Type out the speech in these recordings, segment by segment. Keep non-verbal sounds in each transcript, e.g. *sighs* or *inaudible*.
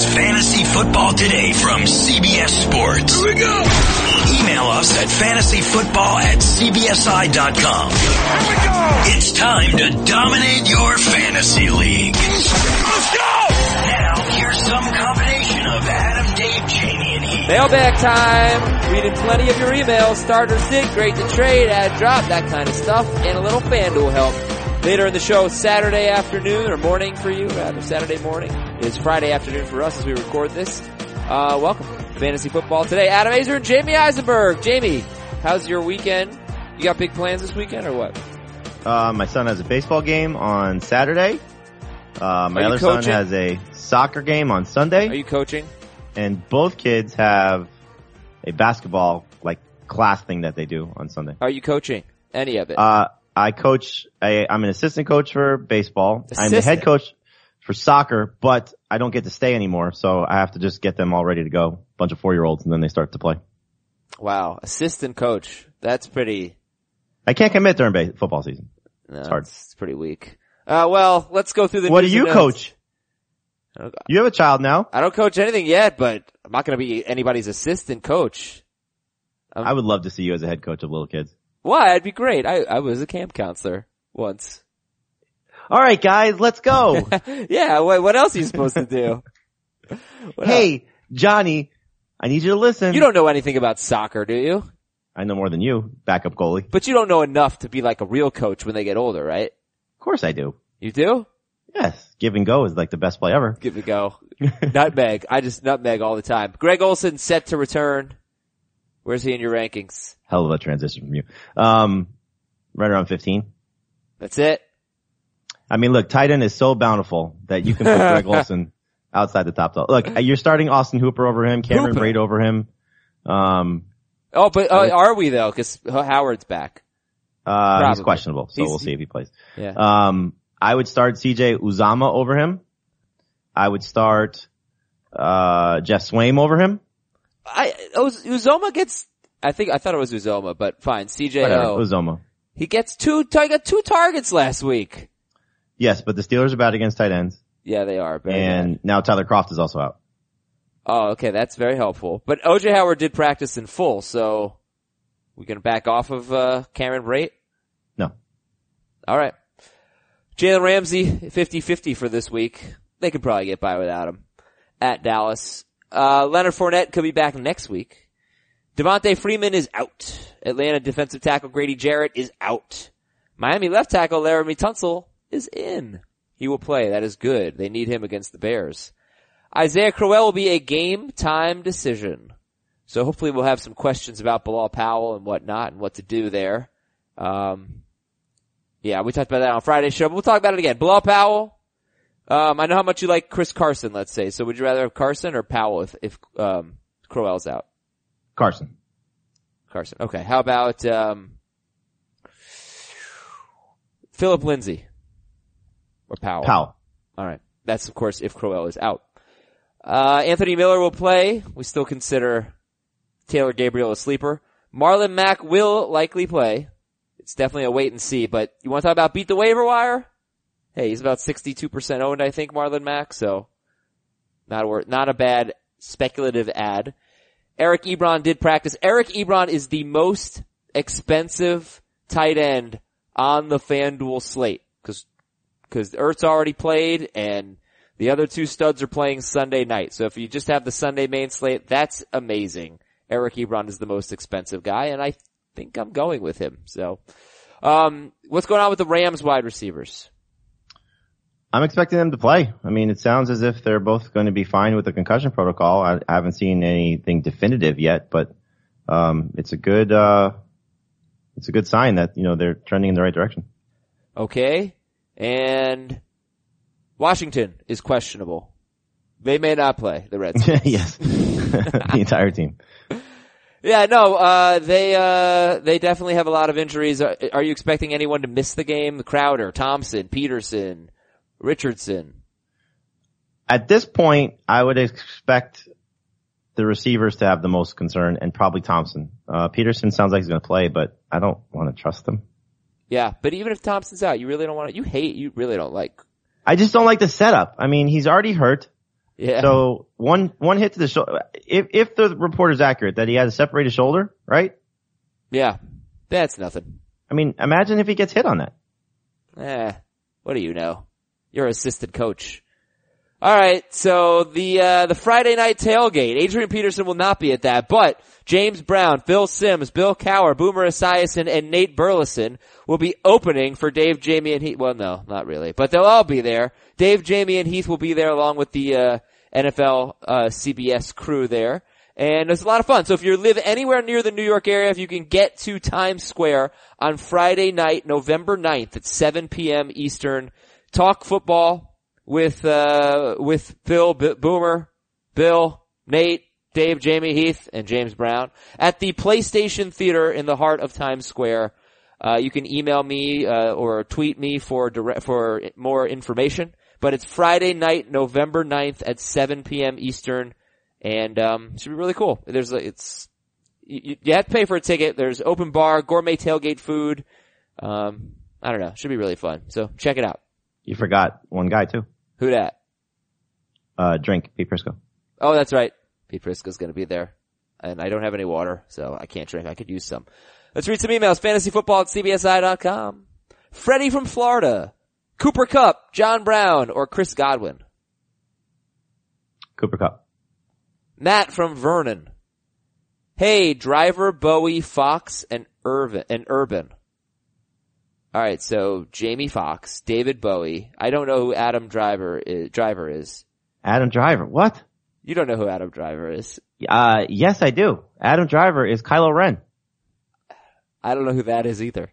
It's Fantasy Football Today from CBS Sports. Here we go. Email us at fantasyfootball at cbsi.com. Here we go. It's time to dominate your fantasy league. Let's go. Now, here's some combination of Adam, Dave, Jamie, and Heath. Mailbag time. Reading plenty of your emails. Starters did great to trade, add drop, that kind of stuff, and a little FanDuel help. Later in the show, Saturday afternoon or morning for you, rather Saturday morning. It's Friday afternoon for us as we record this. Uh, welcome to Fantasy Football today. Adam Aizer and Jamie Eisenberg. Jamie, how's your weekend? You got big plans this weekend or what? Uh, my son has a baseball game on Saturday. Uh, my other son has a soccer game on Sunday. Are you coaching? and both kids have a basketball like class thing that they do on Sunday. Are you coaching any of it? Uh, I coach, I, I'm an assistant coach for baseball. I'm the head coach for soccer, but I don't get to stay anymore. So I have to just get them all ready to go. Bunch of four year olds and then they start to play. wow, assistant coach. That's pretty. I can't commit during ba- football season. No, hard. It's pretty weak. Uh, well, let's go through the. What do you coach? You have a child now. I don't coach anything yet, but I'm not going to be anybody's assistant coach. I would love to see you as a head coach of little kids. Why? I'd be great. I, I was a camp counselor once. All right, guys, let's go. *laughs* yeah, what, what else are you supposed to do? *laughs* What else? hey, Johnny, I need you to listen. You don't know anything about soccer, do you? I know more than you, backup goalie. But you don't know enough to be like a real coach when they get older, right? Of course I do. You do? Yes, give and go is like the best play ever. Give and go. *laughs* nutmeg. I just nutmeg all the time. Greg Olsen set to return. Where's he in your rankings? Hell of a transition from you. Um, right around 15. That's it. I mean, look, tight end is so bountiful that you can put Greg *laughs* Olsen outside the top. Look, you're starting Austin Hooper over him, Cameron Hooper. Brate over him. Um, Oh, but uh, are we though? Cause Howard's back. uh, he's questionable, so He's- we'll see if he plays. Yeah. Um, I would start CJ Uzomah over him. I would start, uh, Geoff Swaim over him. I Uzomah gets. I think I thought it was Uzomah, but fine. CJ Uzomah. He gets two. He got two targets last week. Yes, but the Steelers are bad against tight ends. Yeah, they are. And bad. now Tyler Kroft is also out. oh, okay, that's very helpful. But OJ Howard did practice in full, so we gonna back off of uh, Cameron Brate. No. All right. Jalen Ramsey, 50-50 for this week. They could probably get by without him at Dallas. Uh, Leonard Fournette could be back next week. Devonta Freeman is out. Atlanta defensive tackle Grady Jarrett is out. Miami left tackle Laremy Tunsil is in. He will play. That is good. They need him against the Bears. Isaiah Crowell will be a game time decision. So hopefully we'll have some questions about Bilal Powell and whatnot and what to do there. Um, yeah, we talked about that on Friday's show, but we'll talk about it again. Bilal Powell. Um, I know how much you like Chris Carson, let's say. So would you rather have Carson or Powell if, if, um, Crowell's out? Carson. Carson. Okay. How about, um, Philip Lindsay? Or Powell? Powell. All right. That's of course if Crowell is out. Uh, Anthony Miller will play. We still consider Taylor Gabriel a sleeper. Marlon Mack will likely play. It's definitely a wait and see, but you want to talk about beat the waiver wire? Hey, he's about 62% owned, I think, Marlon Mack, so not a, not a bad speculative ad. Eric Ebron did practice. Eric Ebron is the most expensive tight end on the FanDuel slate because because Ertz already played and the other two studs are playing Sunday night. So if you just have the Sunday main slate, that's amazing. Eric Ebron is the most expensive guy and I think I'm going with him. So, um, what's going on with the Rams wide receivers? I'm expecting them to play. I mean, it sounds as if they're both going to be fine with the concussion protocol. I, I haven't seen anything definitive yet, but um, it's a good uh, it's a good sign that you know they're trending in the right direction. Okay. And Washington is questionable. They may not play the Reds. *laughs* yes, *laughs* the entire team. *laughs* Yeah, no, uh, they, uh, they definitely have a lot of injuries. Are, are you expecting anyone to miss the game? Crowder, Thompson, Peterson, Richardson. At this point, I would expect the receivers to have the most concern, and probably Thompson. Uh, Peterson sounds like he's going to play, but I don't want to trust him. Yeah, but even if Thompson's out, you really don't want to, you hate, you really don't like. I just don't like the setup. I mean, he's already hurt. Yeah. So one one hit to the shoulder. If if the report is accurate that he has a separated shoulder, right? yeah. That's nothing. I mean, imagine if he gets hit on that. Eh, what do you know? You're assistant coach. Alright, so the, uh, the Friday night tailgate, Adrian Peterson will not be at that, but James Brown, Phil Simms, Bill Cowher, Boomer Esiason, and Nate Burleson will be opening for Dave, Jamie, and Heath. Well, no, not really, but they'll all be there. Dave, Jamie, and Heath will be there along with the, uh, NFL, uh, CBS crew there. And it's a lot of fun. So if you live anywhere near the New York area, if you can get to Times Square on Friday night, November 9th at 7 p.m. Eastern, talk football with, uh, with Bill, B- Boomer, Bill, Nate, Dave, Jamie, Heath, and James Brown at the PlayStation Theater in the heart of Times Square. Uh, you can email me, uh, or tweet me for direct, for more information. But it's Friday night, November 9th at 7 p.m. Eastern and um, should be really cool. There's it's you, you have to pay for a ticket. There's open bar, gourmet tailgate food. Um, I don't know. Should be really fun. So check it out. You forgot one guy too. Who that? Uh, drink Pete Prisco. Oh, that's right. Pete Prisco's to be there, and I don't have any water, so I can't drink. I could use some. Let's read some emails. Fantasyfootball at cbsi.com. Freddie from Florida. Cooper Kupp, John Brown, or Chris Godwin. Cooper Kupp. Matt from Vernon. Hey, Driver, Bowie, Foxx, and Irvin, and Urban. Alright, so Jamie Foxx, David Bowie. I don't know who Adam Driver is, Driver is. Adam Driver. What? You don't know who Adam Driver is. Uh, yes, I do. Adam Driver is Kylo Ren. I don't know who that is either.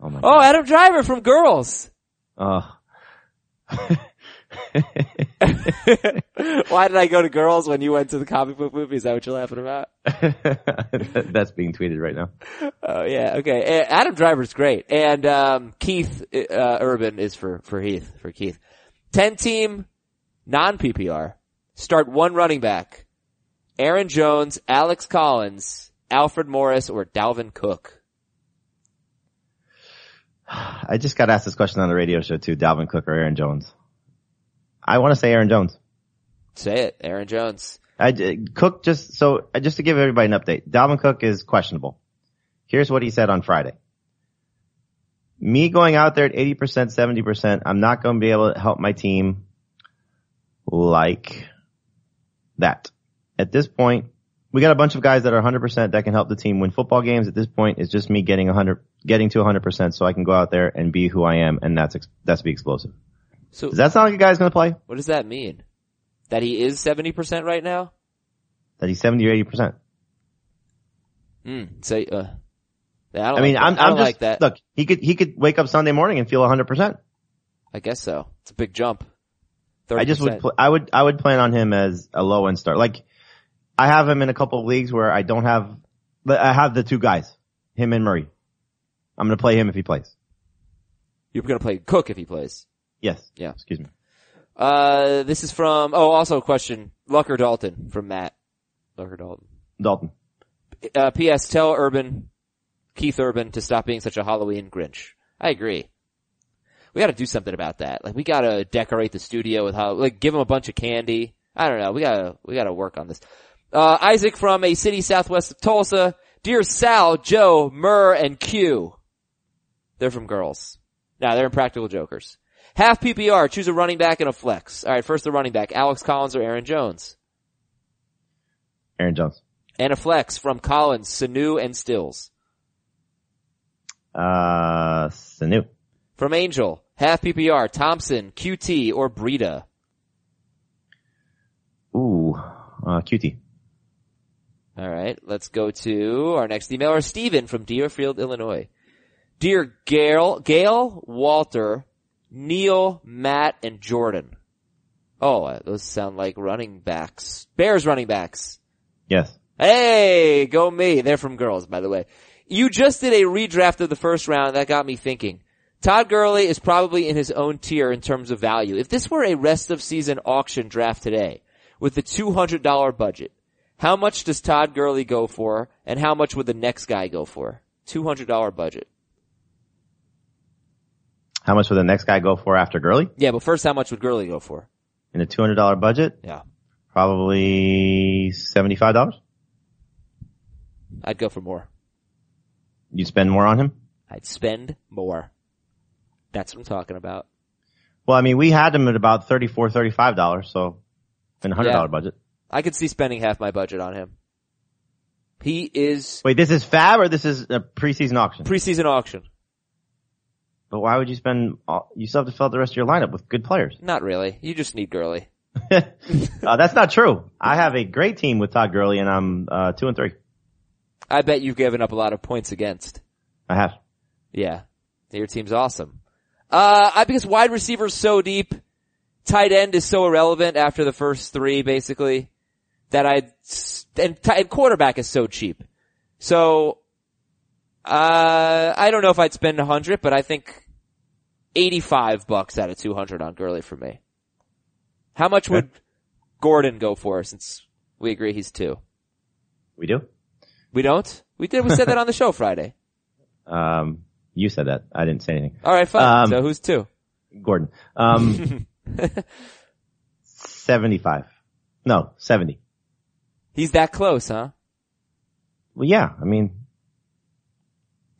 Oh my. Oh, Adam Driver from Girls. Oh. *laughs* *laughs* Why did I go to Girls when you went to the comic book movie? Is that what you're laughing about? *laughs* That's being tweeted right now. Oh yeah, okay. Adam Driver's great, and um, Keith uh, Urban is for for Heath for Keith. Ten team, non PPR. Start one running back: Aaron Jones, Alex Collins, Alfred Morris, or Dalvin Cook. *sighs* I just got asked this question on the radio show too. Dalvin Cook or Aaron Jones? I want to say Aaron Jones. Say it, Aaron Jones. I, uh, Cook just, so uh, just to give everybody an update, Dalvin Cook is questionable. Here's what he said on Friday. Me going out there at 80%, 70%, I'm not going to be able to help my team like that. At this point, we got a bunch of guys that are 100% that can help the team win football games. At this point, it's just me getting 100, getting to 100% so I can go out there and be who I am and that's, that's be explosive. So Does that sound like a guy's going to play? what does that mean? That he is seventy percent right now? That he's 70 or 80%? Hmm. So, uh, I, don't I mean, like I'm, that. I don't I'm just, like that. look, he could, he could wake up Sunday morning and feel 100%. I guess so. It's a big jump. 30%. I just would, pl- I would, I would plan on him as a low end start. Like, I have him in a couple of leagues where I don't have, I have the two guys, him and Murray. I'm going to play him if he plays. You're gonna play Cook if he plays. Yes. Yeah. Excuse me. Uh, this is from, oh, also a question. Luck or Dalton from Matt. Luck or Dalton. Dalton. Uh, P.S. Tell Urban, Keith Urban to stop being such a Halloween Grinch. I agree. We gotta do something about that. Like, we gotta decorate the studio with how, like, give him a bunch of candy. I don't know. We gotta, we gotta work on this. Uh, Isaac from a city southwest of Tulsa. Dear Sal, Joe, Murr, and Q. They're from girls. Now they're impractical jokers. Half PPR, choose a running back and a flex. Alright, first the running back, Alex Collins or Aaron Jones. Aaron Jones. And a flex from Collins, Sanu, and Stills. Uh, Sanu. From Angel, half PPR, Thompson, QT, or Breida. Ooh, uh, QT. Alright, let's go to our next emailer, Steven from Deerfield, Illinois. Dear Gail, Gail, Walter, Neil, Matt, and Jordan. Oh, uh, those sound like running backs. Bears running backs. Yes. Hey, go me. They're from girls, by the way. You just did a redraft of the first round. That got me thinking. Todd Gurley is probably in his own tier in terms of value. If this were a rest of season auction draft today with the $200 budget, how much does Todd Gurley go for and how much would the next guy go for? $200 budget. How much would the next guy go for after Gurley? Yeah, but first how much would Gurley go for? In a $200 budget, Yeah. probably $75. I'd go for more. You'd spend more on him? I'd spend more. That's what I'm talking about. Well, I mean, we had him at about $34, $35, so in a $100 Yeah. budget. I could see spending half my budget on him. He is Wait, this is fab or this is a preseason auction? preseason auction. But why would you spend, all, you still have to fill out the rest of your lineup with good players. Not really. You just need Gurley. *laughs* *laughs* uh, that's not true. I have a great team with Todd Gurley and I'm, uh, two and three. I bet you've given up a lot of points against. I have. Yeah. Your team's awesome. Uh, I, because wide receiver's so deep, tight end is so irrelevant after the first three, basically, that I, and, t- and quarterback is so cheap. So, uh, I don't know if I'd spend a hundred, but I think 85 bucks out of 200 on Gurley for me. How much would Gordon go for since we agree he's two? We do? We don't? We did, we said that on the show Friday. *laughs* Um, you said that. I didn't say anything. Alright, fine. Um, so who's two? Gordon. Um, *laughs* 75. No, 70. He's that close, huh? Well, yeah, I mean,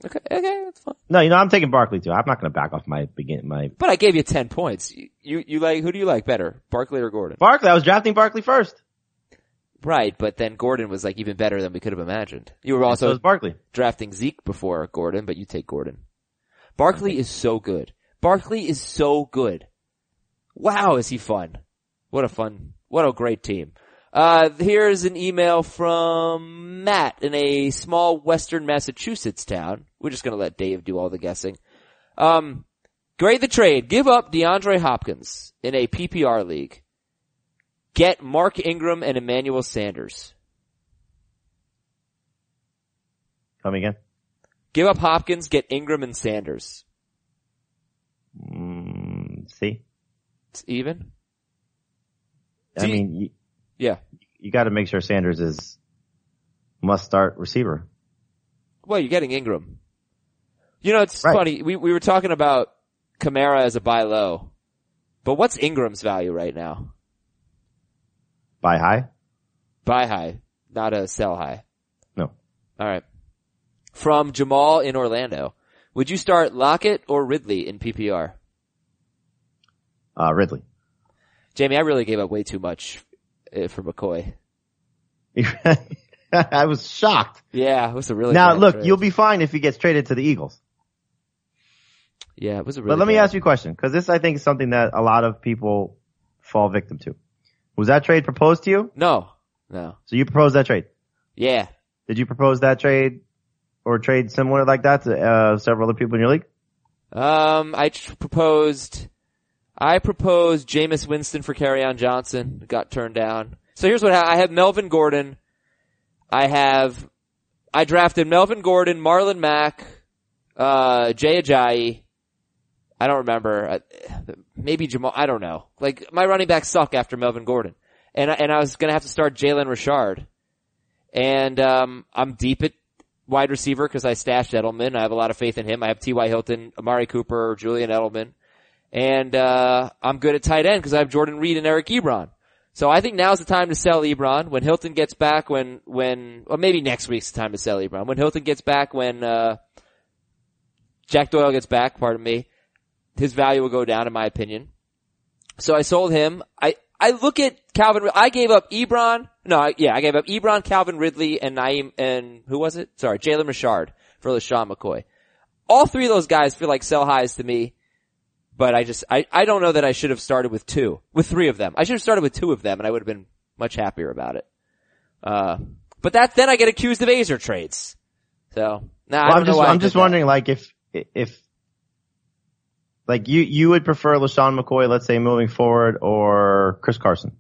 Okay, okay, that's fine. no, you know, I'm taking Barkley too. I'm not going to back off my begin, my But I gave you 10 points. You, you, you like, who do you like better? Barkley or Gordon? Barkley. I was drafting Barkley first. Right, but then Gordon was like even better than we could have imagined. You were also was Barkley. drafting Zeke before Gordon, but you take Gordon. Barkley is so good. Barkley is so good. Wow, is he fun. What a fun, what a great team. Uh, here's an email from Matt in a small western Massachusetts town. We're just gonna let Dave do all the guessing. Um, grade the trade. Give up DeAndre Hopkins in a PPR league. Get Mark Ingram and Emmanuel Sanders. Come again. Give up Hopkins, get Ingram and Sanders. Mm, see, It's even? I Do you- mean, you, Yeah. you got to make sure Sanders is must start receiver. Well, you're getting Ingram. You know, it's Right. funny. We, we were talking about Kamara as a buy low, but what's Ingram's value right now? Buy high? Buy high, not a sell high. No. All right. From Jamal in Orlando. Would you start Lockett or Ridley in PPR? Uh, Ridley. Jamie, I really gave up way too much for McCoy. *laughs* I was shocked. Yeah, it was a really now look, trade. you'll be fine if he gets traded to the Eagles. Yeah, it was a really But let me ask you a question, because this I think is something that a lot of people fall victim to. Was that trade proposed to you? No, no. So you proposed that trade. Yeah, Did you propose that trade or trade similar like that to uh, several other people in your league? Um, I tr- proposed, I proposed Jameis Winston for on Johnson. Got turned down. So here's what ha- I have: Melvin Gordon. I have, I drafted Melvin Gordon, Marlon Mack, uh, Jay Ajayi. I don't remember. Maybe Jamal. I don't know. Like my running backs suck after Melvin Gordon, and I, and I was gonna have to start Jalen Richard, and um, I'm deep at wide receiver because I stashed Edelman. I have a lot of faith in him. I have T.Y. Hilton, Amari Cooper, Julian Edelman. And, uh, I'm good at tight end because I have Jordan Reed and Eric Ebron. So I think now's the time to sell Ebron. When Hilton gets back, when, when, or maybe next week's the time to sell Ebron. When Hilton gets back, when, uh, Jack Doyle gets back, pardon me, his value will go down in my opinion. So I sold him. I, I look at Calvin, I gave up Ebron, no, yeah, I gave up Ebron, Calvin Ridley, and Nyheim, and who was it? Sorry, Jalen Richard for LeSean McCoy. All three of those guys feel like sell highs to me, but I just, I, I don't know that I should have started with two, with three of them. I should have started with two of them and I would have been much happier about it. Uh, but that, then I get accused of Aizer trades. So, nah, well, I am know just, I'm just that. wondering, like, if, if, like you, you would prefer LeSean McCoy, let's say moving forward, or Chris Carson.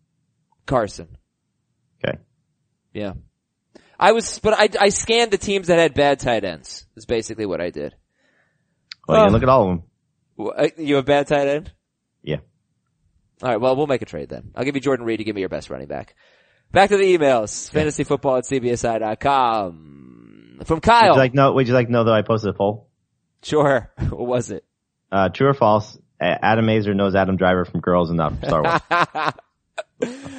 Carson. Okay. Yeah. I was, but I, I scanned the teams that had bad tight ends. Is basically what I did. Well, you Oh. can look at all of them. Uh, You have bad tight end? Yeah. Alright, well, we'll make a trade then. I'll give you Jordan Reed to give me your best running back. Back to the emails. Fantasyfootball at CBSI.com. From Would Kyle. you like know, would you like to know that I posted a poll? sure. *laughs* what was it? Uh, true or false? Adam Aizer knows Adam Driver from Girls and not from Star Wars. *laughs*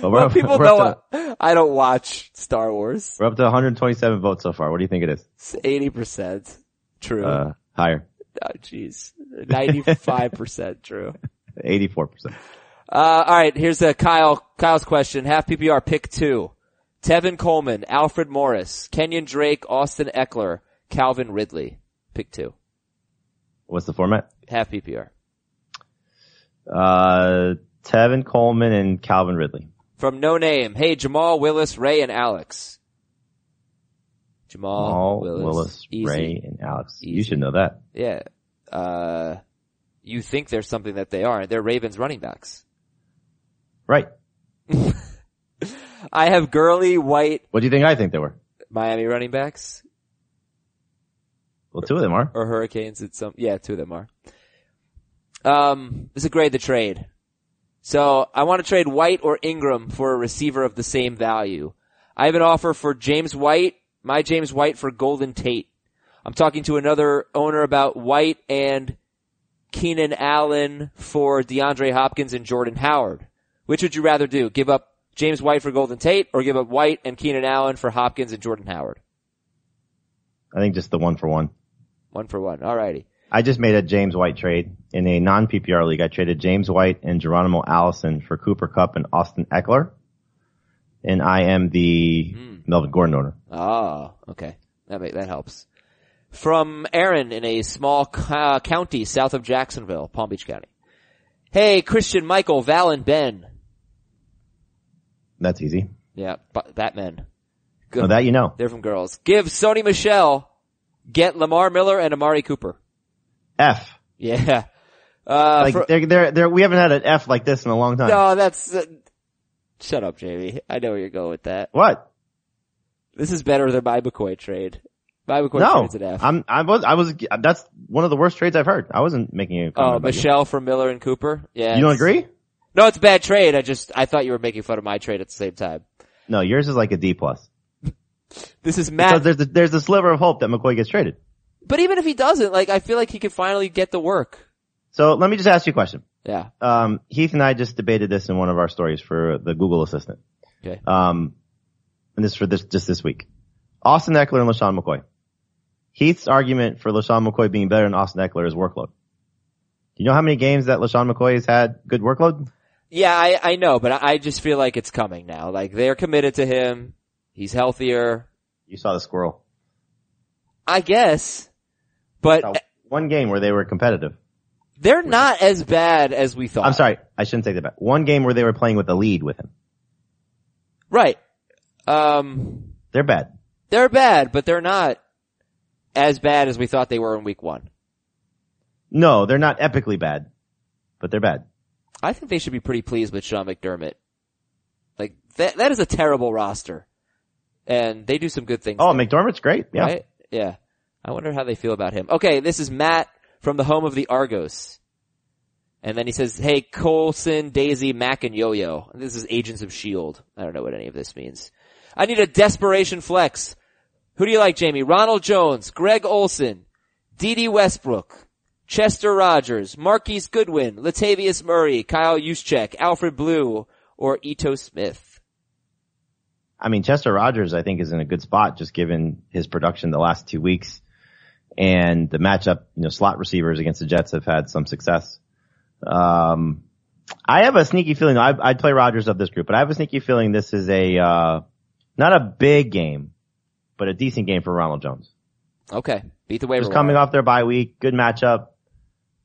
Well, people know to, I don't watch Star Wars. we're up to 127 votes so far. What do you think it is? It's 80% true. Uh, higher. Oh jeez. 95% *laughs* true. 84%. Uh, alright, here's a Kyle, Kyle's question. Half PPR, pick two. Tevin Coleman, Alfred Morris, Kenyan Drake, Austin Ekeler, Calvin Ridley. Pick two. What's the format? Half PPR. Uh, Tevin Coleman and Calvin Ridley. From No Name, hey, Jamal, Willis, Ray, and Alex. Jamal, Paul, Willis, Willis, Easy. Ray, and Alex. You should know that. Yeah. Uh, you think there's something that they are. They're Ravens running backs. Right. *laughs* I have Gurley, White, What do you think I think they were? Miami running backs. Well, two of them are. or Hurricanes. It's some, yeah, two of them are. Um, this is a grade the trade. So I want to trade White or Ingram for a receiver of the same value. I have an offer for James White, my James White for Golden Tate. I'm talking to another owner about White and Keenan Allen for DeAndre Hopkins and Jordan Howard. Which would you rather do? Give up James White for Golden Tate or give up White and Keenan Allen for Hopkins and Jordan Howard? I think just the one for one. One for one. Alrighty. I just made a James White trade in a non PPR league. I traded James White and Geronimo Allison for Cooper Kupp and Austin Ekeler. And I am the Melvin Gordon owner. Oh, okay. That make, that helps. From Aaron in a small uh, county south of Jacksonville, Palm Beach County. Hey, Christian, Michael, Val, and Ben. That's easy. Yeah, Batman. So that you know. They're from girls. Give Sony Michel, get Lamar Miller and Amari Cooper. F. Yeah. *laughs* Uh, Like for- they're, they're, they're, we haven't had an F like this in a long time. no, that's, uh, shut up, Jamie. I know where you're going with that. What? This is better than my McCoy trade. My McCoy No. trade's an F. I'm, I was, I was, that's one of the worst trades I've heard. I wasn't making a comment oh, you. Michel for Miller and Cooper? Yeah. You don't agree? No, it's a bad trade. I just, I thought you were making fun of my trade at the same time. No, yours is like a D plus. *laughs* This is So Matt. there's a, there's a sliver of hope that McCoy gets traded. But even if he doesn't, like, I feel like he could finally get the work. So let me just ask you a question. Yeah. Um, Heath and I just debated this in one of our stories for the Google Assistant. Okay. Um, and this for this, just this week. Austin Ekeler and LeSean McCoy. Heath's argument for LeSean McCoy being better than Austin Ekeler is workload. Do you know how many games that LeSean McCoy has had good workload? Yeah, I, I know, but I, I just feel like it's coming now. Like, they're committed to him. He's healthier. You saw the squirrel. I guess. But One game where they were competitive. They're not as bad as we thought. I'm sorry, I shouldn't say that back. One game where they were playing with the lead with him. Right. Um, They're bad. they're bad, but they're not as bad as we thought they were in week one. No, they're not epically bad, but they're bad. I think they should be pretty pleased with Sean McDermott. Like, that, that is a terrible roster. And they do some good things. Oh, there. McDermott's great. Yeah. Right? Yeah. I wonder how they feel about him. Okay, this is Matt from the home of the Argos. And then he says, hey, Coulson, Daisy, Mac, and Yo-Yo. This is Agents of S.H.I.E.L.D. I don't know what any of this means. I need a desperation flex. Who do you like, Jamie? Ronald Jones, Greg Olsen, Dede Westbrook, Chester Rogers, Marquise Goodwin, Latavius Murray, Kyle Juszczyk, Alfred Blue, or Ito Smith. I mean, Chester Rogers, I think, is in a good spot just given his production the last two weeks and the matchup. You know, slot receivers against the Jets have had some success. Um, I have a sneaky feeling. I, I'd play Rogers of this group, but I have a sneaky feeling this is a uh, not a big game, but a decent game for Ronald Jones. Okay. Beat the waiver Just coming off their bye week, good matchup.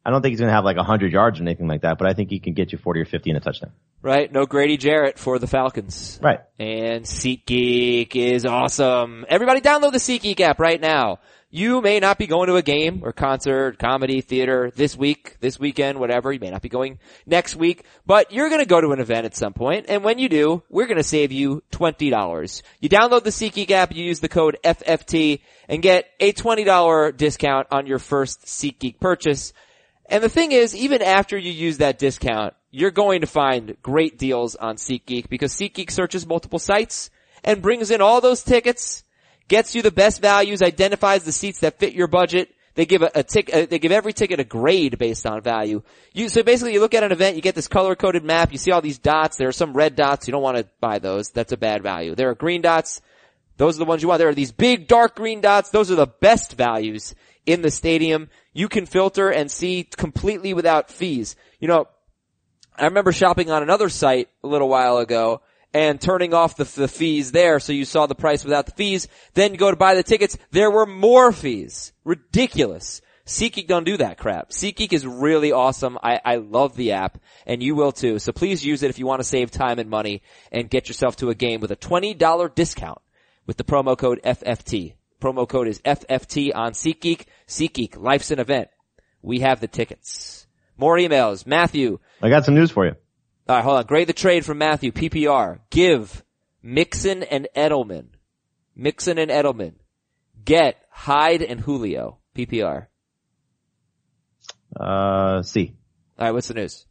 I don't think he's going to have like 100 yards or anything like that, but I think he can get you 40 or 50 in a touchdown. Right? No Grady Jarrett for the Falcons. Right. And SeatGeek is awesome. Everybody download the SeatGeek app right now. You may not be going to a game or concert, comedy, theater this week, this weekend, whatever. You may not be going next week, but you're going to go to an event at some point, And when you do, we're going to save you $20. You download the SeatGeek app, you use the code FFT and get a $20 discount on your first SeatGeek purchase. And the thing is, even after you use that discount, you're going to find great deals on SeatGeek because SeatGeek searches multiple sites and brings in all those tickets, gets you the best values, identifies the seats that fit your budget, They give a, a tick, uh, they give every ticket a grade based on value. You, so basically you look at an event, you get this color coded map, you see all these dots, there are some red dots, you don't want to buy those, that's a bad value. There are green dots, those are the ones you want. There are these big dark green dots, those are the best values in the stadium. You can filter and see completely without fees. You know, I remember shopping on another site a little while ago and turning off the, the fees there so you saw the price without the fees. Then go to buy the tickets. There were more fees. Ridiculous. SeatGeek don't do that crap. SeatGeek is really awesome. I, I love the app and you will too. So please use it if you want to save time and money and get yourself to a game with a $20 discount with the promo code FFT. Promo code is FFT on SeatGeek. SeatGeek, life's an event. We have the tickets. More emails. Matthew, I got some news for you. All right, hold on. Grade the trade from Matthew. PPR. Give Mixon and Edelman. Mixon and Edelman. Get Hyde and Julio. PPR. Uh, C. All right, what's the news?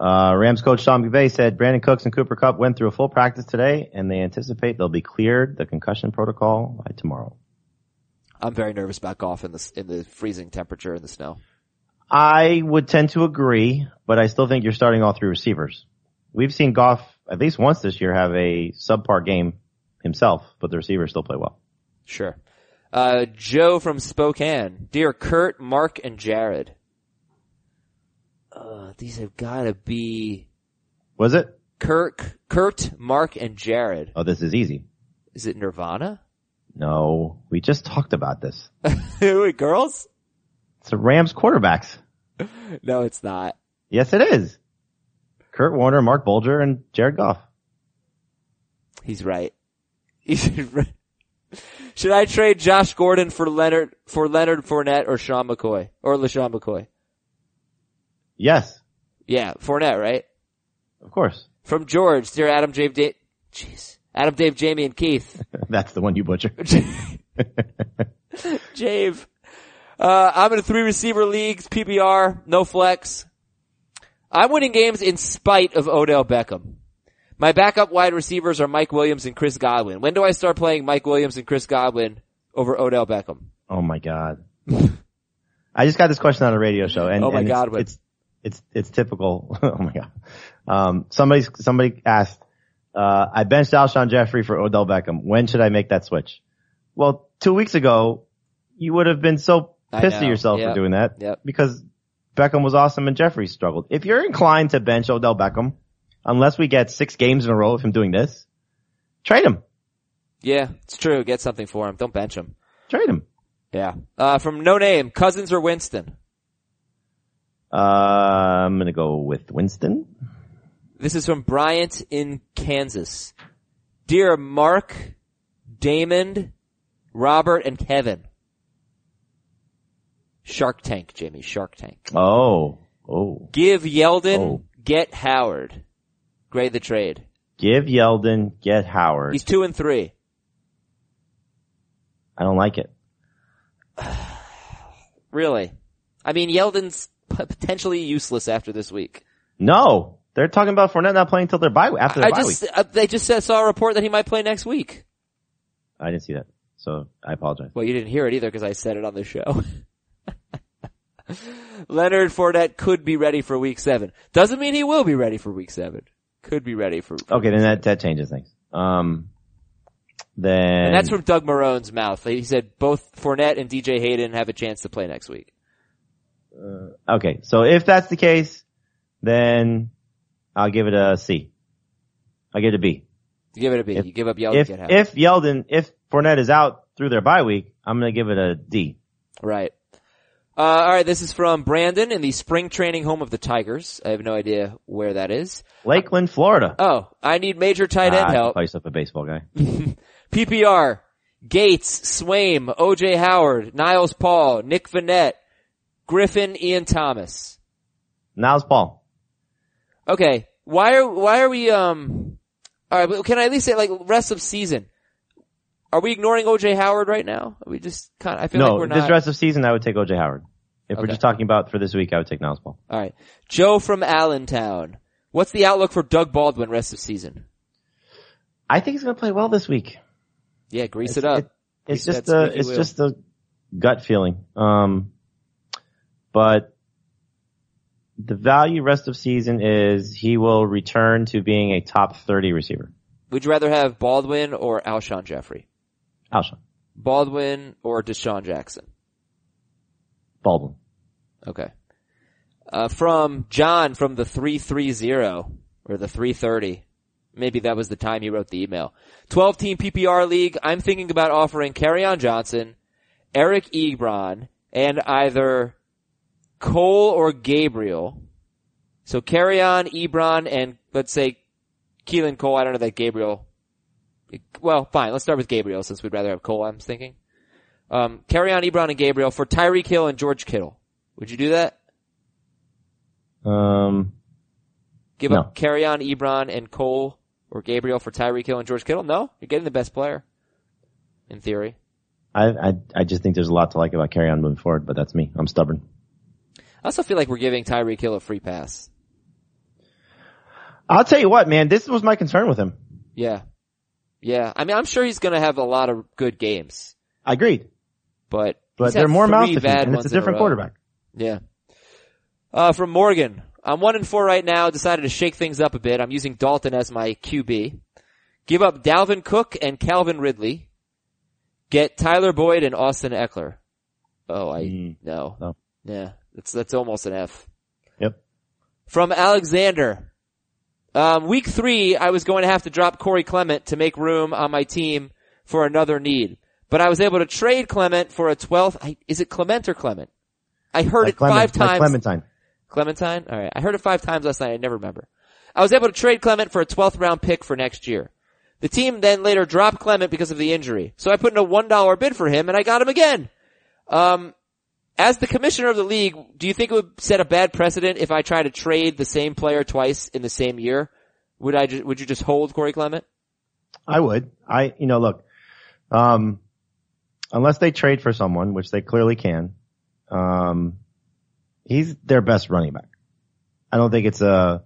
Uh, Rams coach Sean McVay said Brandin Cooks and Cooper Kupp went through a full practice today and they anticipate they'll be cleared the concussion protocol by tomorrow. I'm very nervous about Goff in the in the freezing temperature in the snow. I would tend to agree, but I still think you're starting all three receivers. We've seen Goff at least once this year have a subpar game himself, but the receivers still play well. Sure. Uh, Joe from Spokane. Dear Kurt, Mark, and Jared. Uh, these have gotta be Was it? Kirk, Kurt, Mark, and Jared. Oh, this is easy. Is it Nirvana? No, we just talked about this. *laughs* Wait, girls? It's the Rams quarterbacks. No, it's not. Yes, it is. Kurt Warner, Marc Bulger, and Jared Goff. He's right. *laughs* He's right. Should I trade Josh Gordon for Leonard for Leonard Fournette or Sean McCoy or LeSean McCoy? Yes, Yeah, Fournette, right? of course. From George, dear Adam, Dave, Dave, jeez, Adam, Dave, Jamie, and Keith. *laughs* That's the one you butchered. *laughs* Jave. Uh, I'm in a three receiver leagues, PPR, no flex. I'm winning games in spite of Odell Beckham. My backup wide receivers are Mike Williams and Chris Godwin. When do I start playing Mike Williams and Chris Godwin over Odell Beckham? Oh my god. *laughs* I just got this question on a radio show and, Oh my and God, it's, it's, it's, it's typical. *laughs* oh my god. Um, somebody, somebody asked, uh, I benched Alshon Jeffery for Odell Beckham. When should I make that switch? Well, two weeks ago, you would have been so I pissed at yourself Yep. for doing that Yep. because Beckham was awesome and Jeffery struggled. If you're inclined to bench Odell Beckham, unless we get six games in a row of him doing this, trade him. Yeah, it's true. Get something for him. Don't bench him. Trade him. Yeah. Uh, from no name, Cousins or Winston? Uh, I'm gonna go with Winston. This is from Bryant in Kansas. Dear Mark, Damon, Robert, and Kevin. Shark Tank, Jamie, Shark Tank. Oh, oh. Give Yeldon, Oh. get Howard. Grade the trade. Give Yeldon, get Howard. He's two and three. I don't like it. *sighs* Really. I mean, Yeldon's p- potentially useless after this week. No, they're talking about Fournette not playing until their bye after their I bye just, week. uh, they just saw a report that he might play next week. I didn't see that, so I apologize. Well, you didn't hear it either because I said it on the show. *laughs* *laughs* Leonard Fournette could be ready for week seven. Doesn't mean he will be ready for week seven. Could be ready for, Okay, then that that changes things. Um, then and that's from Doug Marrone's mouth. He said both Fournette and DJ Hayden have a chance to play next week. okay. So if that's the case, then I'll give it a C. I'll give it a B. You give it a B. If- you give up Yeldon, If if Yeldon, if Fournette is out through their bye week, I'm gonna give it a D. Right. Uh, alright, this is from Brandon in the spring training home of the Tigers. I have no idea where that is. Lakeland, Florida. Oh, I need major tight end Ah, help. Play yourself a baseball guy. *laughs* PPR, Gates, Swaim, OJ Howard, Niles Paul, Nick Vannett, Griffin, Ian Thomas. Niles Paul. Okay, why are, why are we, um, alright, but can I at least say like rest of season? Are we ignoring OJ Howard right now? Are we just kind of, I feel No, like we're not. this rest of season, I would take OJ Howard. If we're just talking about for this week, I would take Niles Paul. Alright. Joe from Allentown. What's the outlook for Doug Baldwin rest of season? I think he's gonna play well this week. Yeah, grease It's- it up. it- it's Grease just a, it's wheel. just a, gut feeling. Um, but the value rest of season is he will return to being a top 30 receiver. Would you rather have Baldwin or Alshon Jeffery? Alshon. Baldwin or DeSean Jackson? Baldwin. Okay. Uh, from John from the 330 or the 330. Maybe that was the time he wrote the email. 12 team PPR league. I'm thinking about offering on Johnson, Eric Ebron, and either Cole or Gabriel. So on Ebron, and let's say Keelan Cole. I don't know that Gabriel. Well, fine. Let's start with Gabriel since we'd rather have Cole. I'm thinking. Um, Kerryon Ebron, and Gabriel for Tyreek Hill and George Kittle. Would you do that? Um, give no. up on Ebron, and Cole or Gabriel for Tyreek Hill and George Kittle? No, you're getting the best player. In theory. I, I, I just think there's a lot to like about Kerryon moving forward, but that's me. I'm stubborn. I also feel like we're giving Tyreek Hill a free pass. I'll tell you what, man, this was my concern with him. Yeah. Yeah. I mean, I'm sure he's gonna have a lot of good games. I agreed. But, but there are more mouths to feed, and it's a different a quarterback. Yeah. Uh, from Morgan. I'm one and four right now. Decided to shake things up a bit. I'm using Dalton as my QB. Give up Dalvin Cook and Calvin Ridley. Get Tyler Boyd and Austin Ekeler. Oh, I, mm. no. no. Yeah. That's, that's almost an F. Yep. From Alexander. Um, week three, I was going to have to drop Corey Clement to make room on my team for another need. But I was able to trade Clement for a 12th, is it Clement or Clement? I heard like it Clement, five times. Like Clementine. Clementine? Alright. I heard it five times last night. I never remember. I was able to trade Clement for a 12th round pick for next year. The team then later dropped Clement because of the injury. So I put in a $1 bid for him and I got him again. Um, as the commissioner of the league, do you think it would set a bad precedent if I try to trade the same player twice in the same year? Would I just, would you just hold Corey Clement? I would. I, you know, look, um, unless they trade for someone, which they clearly can, um, he's their best running back. I don't think it's a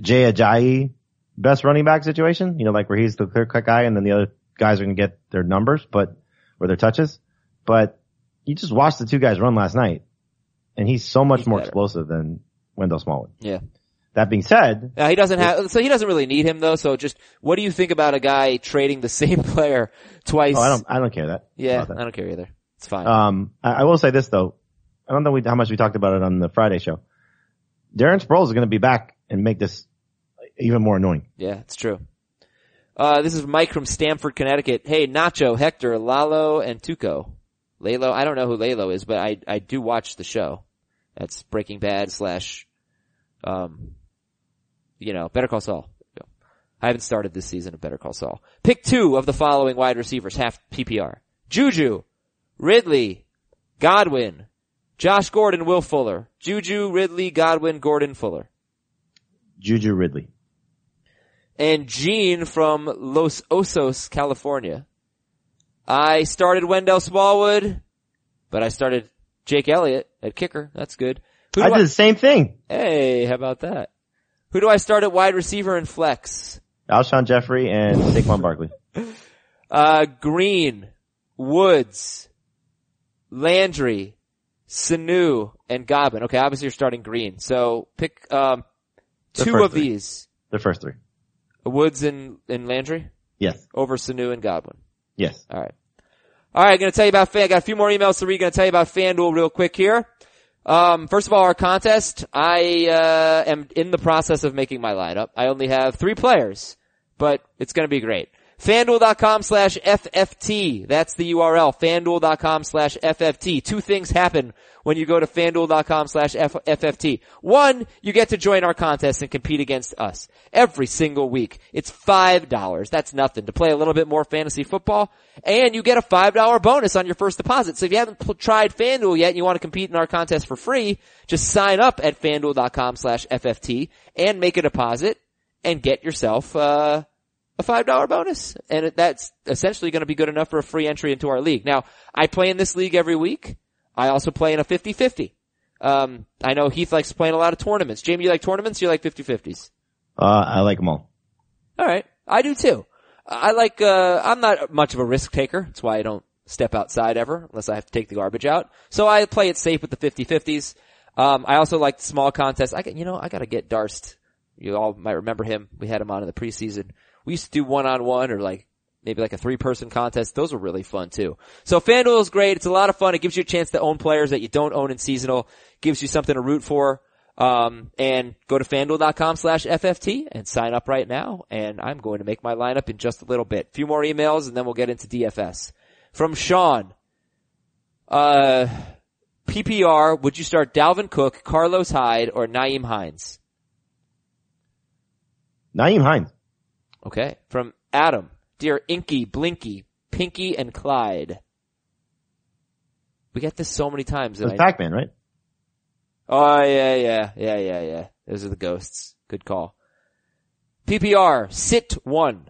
Jay Ajayi best running back situation, you know, like where he's the clear cut guy and then the other guys are going to get their numbers, but, or their touches. But you just watched the two guys run last night and he's so much he's more better. explosive than Wendell Smallwood. Yeah. That being said, he doesn't have, so he doesn't really need him though. So just, what do you think about a guy trading the *laughs* same player twice? Oh, I don't, I don't care that. Yeah, that. I don't care either. It's fine. Um, I, I, will say this though. I don't know how much we talked about it on the Friday show. Darren Sproles is going to be back and make this even more annoying. Yeah, it's true. Uh, this is Mike from Stamford, Connecticut. Hey, Nacho, Hector, Lalo, and Tuco. Lalo, I don't know who Lalo is, but I, I do watch the show. That's Breaking Bad slash, um, you know, Better Call Saul. I haven't started this season of Better Call Saul. Pick two of the following wide receivers, half PPR. Juju, Ridley, Godwin, Josh Gordon, Will Fuller. Juju, Ridley, Godwin, Gordon, Fuller. Juju Ridley. And Gene from Los Osos, California. I started Wendell Smallwood, but I started Jake Elliott at kicker. That's good. I did I, the same thing. Hey, how about that? Who do I start at wide receiver and flex? Alshon Jeffery and Saquon Barkley. *laughs* Uh, Green, Woods, Landry, Sanu, and Godwin. Okay, obviously you're starting Green. So pick, um, two of three. these. The first three. Woods and, and Landry? Yes. Over Sanu and Godwin. Yes. Alright. Alright, gonna tell you about Fan, I got a few more emails to read, gonna tell you about FanDuel real quick here. Um, first of all, our contest, I, uh, am in the process of making my lineup. I only have three players, but it's gonna be great. FanDuel.com slash FFT. That's the URL. FanDuel.com slash FFT. Two things happen when you go to FanDuel.com slash FFT. One, you get to join our contest and compete against us every single week. It's $5. That's nothing to play a little bit more fantasy football and you get a $5 bonus on your first deposit. So if you haven't pl- tried FanDuel yet and you want to compete in our contest for free, just sign up at FanDuel.com slash FFT and make a deposit and get yourself, uh, a $5 bonus. And that's essentially going to be good enough for a free entry into our league. Now, I play in this league every week. I also play in a 50-50. Um, I know Heath likes playing a lot of tournaments. Jamie, you like tournaments? You like 50-50s? Uh, I like them all. Alright. I do too. I like, uh, I'm not much of a risk taker. That's why I don't step outside ever unless I have to take the garbage out. So I play it safe with the 50-50s. Um, I also like small contests. I get, you know, I gotta get Darst. You all might remember him. We had him on in the preseason. We used to do one on one or like maybe like a three person contest. Those were really fun too. So FanDuel is great. It's a lot of fun. It gives you a chance to own players that you don't own in seasonal. Gives you something to root for. Um, and go to fanduel.com slash FFT and sign up right now. And I'm going to make my lineup in just a little bit. A few more emails and then we'll get into DFS. From Sean. Uh, PPR, would you start Dalvin Cook, Carlos Hyde, or Nyheim Hines? Nyheim Hines. Okay. From Adam. Dear Inky, Blinky, Pinky, and Clyde. We get this so many times. It was that Pac-Man, right? Oh yeah, yeah, yeah, yeah, yeah. Those are the ghosts. Good call. PPR, sit one.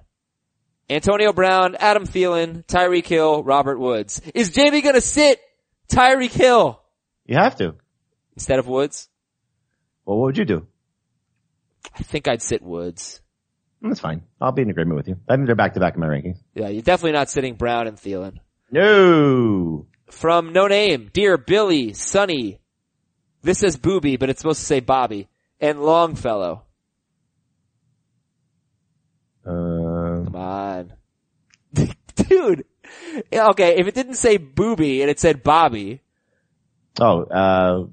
Antonio Brown, Adam Thielen, Tyreek Hill, Robert Woods. Is Jamie gonna sit Tyreek Hill You have to. instead of Woods? Well, what would you do? I think I'd sit Woods. That's fine. I'll be in agreement with you. I think they're back to back in my rankings. Yeah, you're definitely not sitting Brown and Thielen. No. From No Name, Dear Billy, Sonny. This says Booby, but it's supposed to say Bobby. And Longfellow. Um, Come on. *laughs* Dude. Okay, if it didn't say Booby and it said Bobby, oh, uh,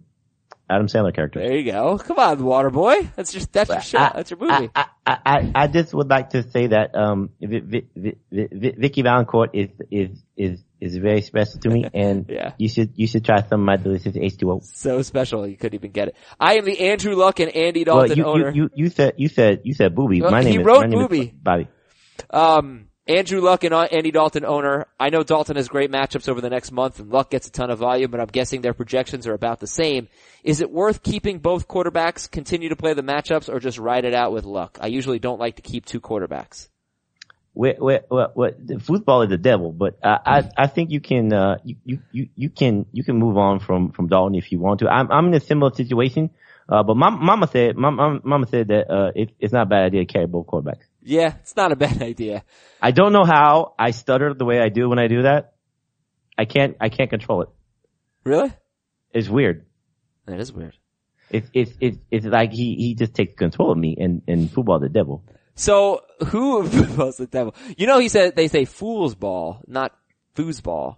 Adam Sandler character. there you go. Come on, Waterboy. That's just, that's your show. I- That's your movie. I, I, I, I just would like to say that um, Vi- Vi- Vi- Vicki Vallencourt is is is is very special to me, *laughs* and Yeah. you should you should try some of my delicious H2O. so special, you couldn't even get it. I am the Andrew Luck and Andy Well, Dalton you, owner. you you you said you said you said booby. Well, my he name is wrote my name is Booby. Bobby. Um, Andrew Luck and Andy Dalton owner. I know Dalton has great matchups over the next month and Luck gets a ton of volume, but I'm guessing their projections are about the same. Is it worth keeping both quarterbacks, continue to play the matchups, or just ride it out with Luck? I usually don't like to keep two quarterbacks. What, what, the football is the devil, but I, I, I think you can, uh, you, you, you, can, you can move on from, from Dalton if you want to. I'm, I'm in a similar situation, uh, but my, mama said, my, mama said that, uh, it, it's not a bad idea to carry both quarterbacks. Yeah, it's not a bad *laughs* idea. I don't know how I stutter the way I do when I do that. I can't, I can't control it. Really? It's weird. That is weird. It's, it's, it's, it's like he, he just takes control of me and, and football the devil. So who *laughs* was the devil? You know, he said they say fool's ball, not foosball.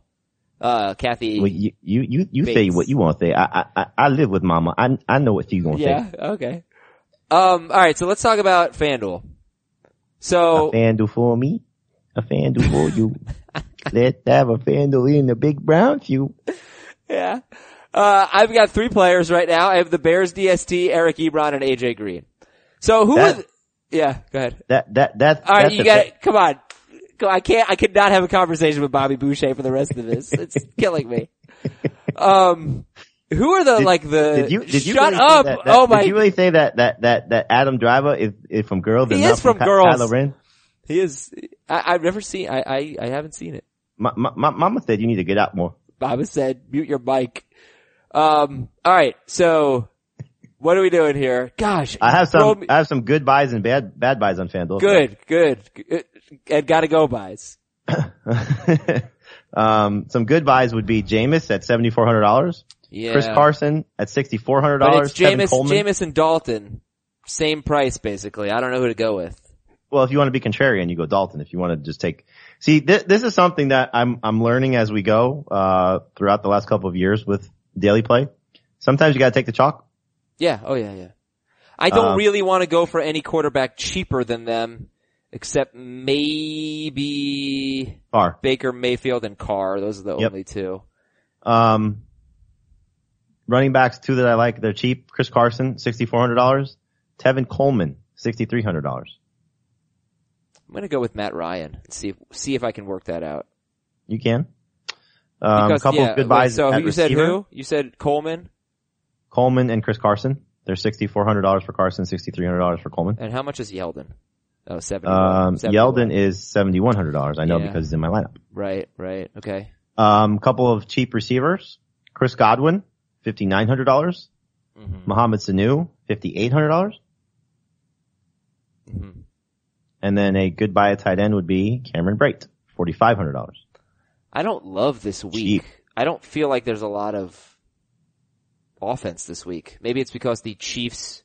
Uh, Kathy. Well, you, you, you, you say what you want to say. I, I, I, live with mama. I, I know what she's going to yeah. say. Okay. Um. All right. So let's talk about FanDuel. So A FanDuel for me, a FanDuel for you. *laughs* Let's have a FanDuel in the big brown shoe. yeah. Uh, I've got three players right now. I have the Bears DST, Eric Ebron, and AJ Green. So who That- would? Yeah. Go ahead. That, that, that, All right. that's You got it. Come on. I can't. I could not have a conversation with Bobby Boucher for the rest of this. It's killing me. *laughs* Um. Who are the Did- like the? Did you, did you shut really up! that- that- oh my! Did you really say that, that, that, that Adam Driver is, is from Girls and He is from Ky- Girls. Kylo Ren? He is. I, I've never seen. I, I I haven't seen it. My, my, my mama said you need to get out more. Baba said, "Mute your mic." Um. All right. So, what are we doing here? Gosh, I have some, me- I have some good buys and bad, bad buys on FanDuel. good, good, good, and gotta go buys. *laughs* um, some good buys would be Jameis at $7,400. Yeah. Chris Carson at $6,400. but it's Tevin Jameis, Jameis and Dalton, same price basically. I don't know who to go with. Well, if you want to be contrarian, you go Dalton. If you want to just take, see, th- this is something that I'm I'm learning as we go uh, throughout the last couple of years with daily play. Sometimes you got to take the chalk. Yeah. Oh yeah, yeah. I don't Um, really want to go for any quarterback cheaper than them, except maybe Far. Baker Mayfield and Carr. Those are the Yep. only two. Um, running backs two that I like. They're cheap. Chris Carson, sixty four hundred dollars. Tevin Coleman, sixty three hundred dollars. I'm gonna go with Matt Ryan and see if, see if I can work that out. You can. Um, Because, couple yeah, of good buys. wait. So you said who? You said Coleman. Coleman and Chris Carson. They're sixty four hundred dollars for Carson, sixty three hundred dollars for Coleman. And how much is Yeldon? Oh, 70. Um, Yeldon is seventy one hundred dollars. I know Yeah. because he's in my lineup. Right, right. Okay. Um, couple of cheap receivers. Chris Godwin, fifty nine hundred dollars. Mhm. Mohamed Sanu, fifty eight hundred dollars. Mhm. And then a good buy at tight end would be Cameron Brate, forty five hundred dollars. I don't love this week. Cheap. I don't feel like there's a lot of offense this week. Maybe it's because the Chiefs,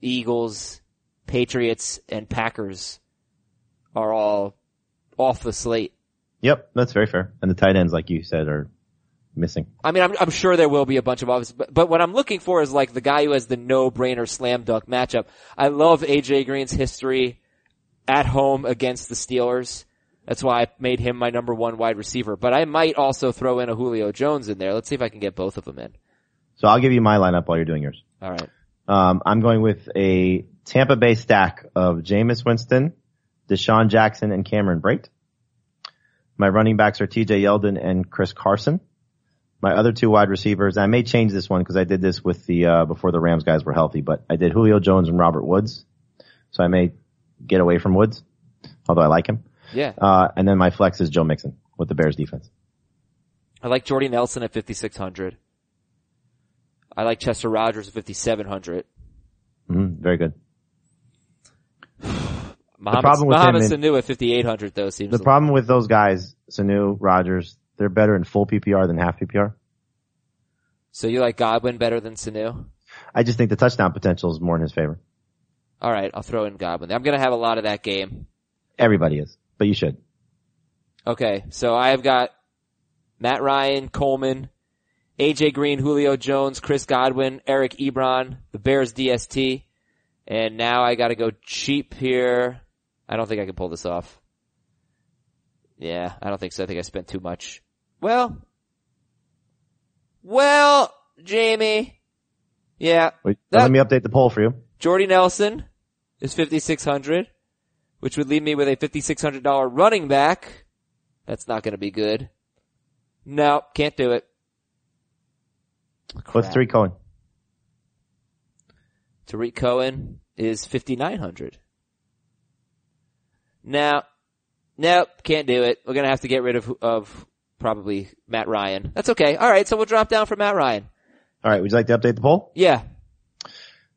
Eagles, Patriots, and Packers are all off the slate. Yep, that's very fair. And the tight ends, like you said, are missing. I mean, I'm, I'm sure there will be a bunch of offense, but, but what I'm looking for is like the guy who has the no-brainer slam dunk matchup. I love AJ Green's history at home against the Steelers. That's why I made him my number one wide receiver, but I might also throw in a Julio Jones in there. Let's see if I can get both of them in. So I'll give you my lineup while you're doing yours. All right. Um, I'm going with a Tampa Bay stack of Jameis Winston, DeSean Jackson, and Cameron Brate. My running backs are TJ Yeldon and Chris Carson. My other two wide receivers, I may change this one because I did this with the, uh, before the Rams guys were healthy, but I did Julio Jones and Robert Woods. So I may get away from Woods, although I like him. Yeah. Uh, and then my flex is Joe Mixon with the Bears defense. I like Jordy Nelson at 5,600. I like Chester Rogers at 5,700. Mm-hmm, very good. *sighs* Mohamed, problem with Mohamed Sanu at 5,800 though seems The problem with those guys, Sanu, Rogers, they're better in full PPR than half PPR. So you like Godwin better than Sanu? I just think the touchdown potential is more in his favor. All right, I'll throw in Godwin. I'm going to have a lot of that game. Everybody is, but you should. Okay, so I have got Matt Ryan, Coleman, AJ Green, Julio Jones, Chris Godwin, Eric Ebron, the Bears DST, and now I got to go cheap here. I don't think I can pull this off. Yeah, I don't think so. I think I spent too much. Well, well, Jamie. Yeah, Wait, That- let me update the poll for you. Jordy Nelson is 5600 which would leave me with a $5,600 running back. That's not going to be good. No, can't do it. What's Crap. three Cohen? Tarik Cohen is 5,900. Now, nope, can't do it. We're going to have to get rid of, of probably Matt Ryan. That's okay. All right. So we'll drop down for Matt Ryan. All right, would you like to update the poll? Yeah.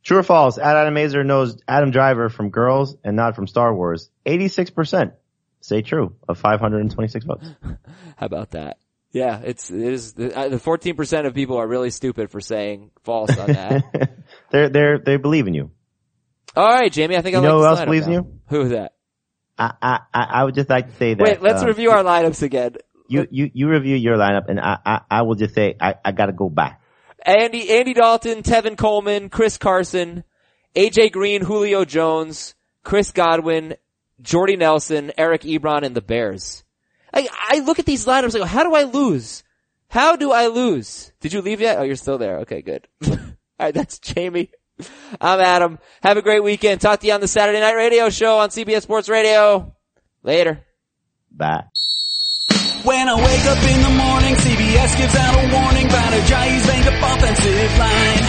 True or false? Adam Aizer knows Adam Driver from Girls and not from Star Wars. 86% say true of 526 votes. *laughs* How about that? Yeah, it's, it is, the, uh, 14% of people are really stupid for saying false on that. *laughs* they're, they're, they believe in you. All right, Jamie, I think I You know like who else believes in you? Who is that? I, I, I I would just like to say that. Wait, let's um, review our lineups again. You, you, you review your lineup and I, I, I will just say I, I gotta go back. Andy, Andy Dalton, Tevin Coleman, Chris Carson, AJ Green, Julio Jones, Chris Godwin, Jordy Nelson, Eric Ebron, and the Bears. I, I look at these lineups, go, how do I lose? How do I lose? Did you leave yet? Oh, you're still there. Okay, good. *laughs* Alright, that's Jamie. I'm Adam. Have a great weekend. Talk to you on the Saturday Night Radio Show on CBS Sports Radio. Later. Back. When I wake up in the morning, CBS gives out a warning about a Jays banged up offensive line.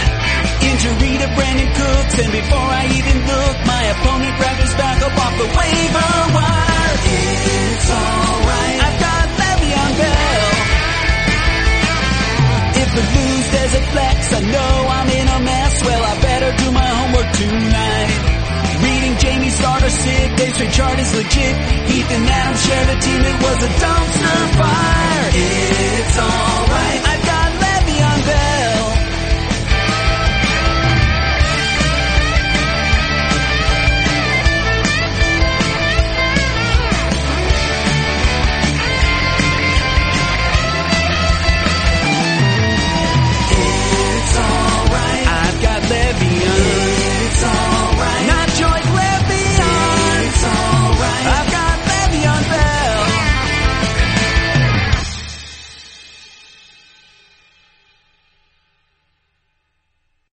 Injury to Brandin Cooks, and before I even look, my opponent grabbed his back up off the waiver wire. It's alright. I've got Le'Veon Bell. If we lose, there's a flex. I know I'm in a mess. Well, I better do my homework tonight. Jamie starter sick, they chart is legit. Heath and Adam share the team, it was a dumpster fire. It's alright. I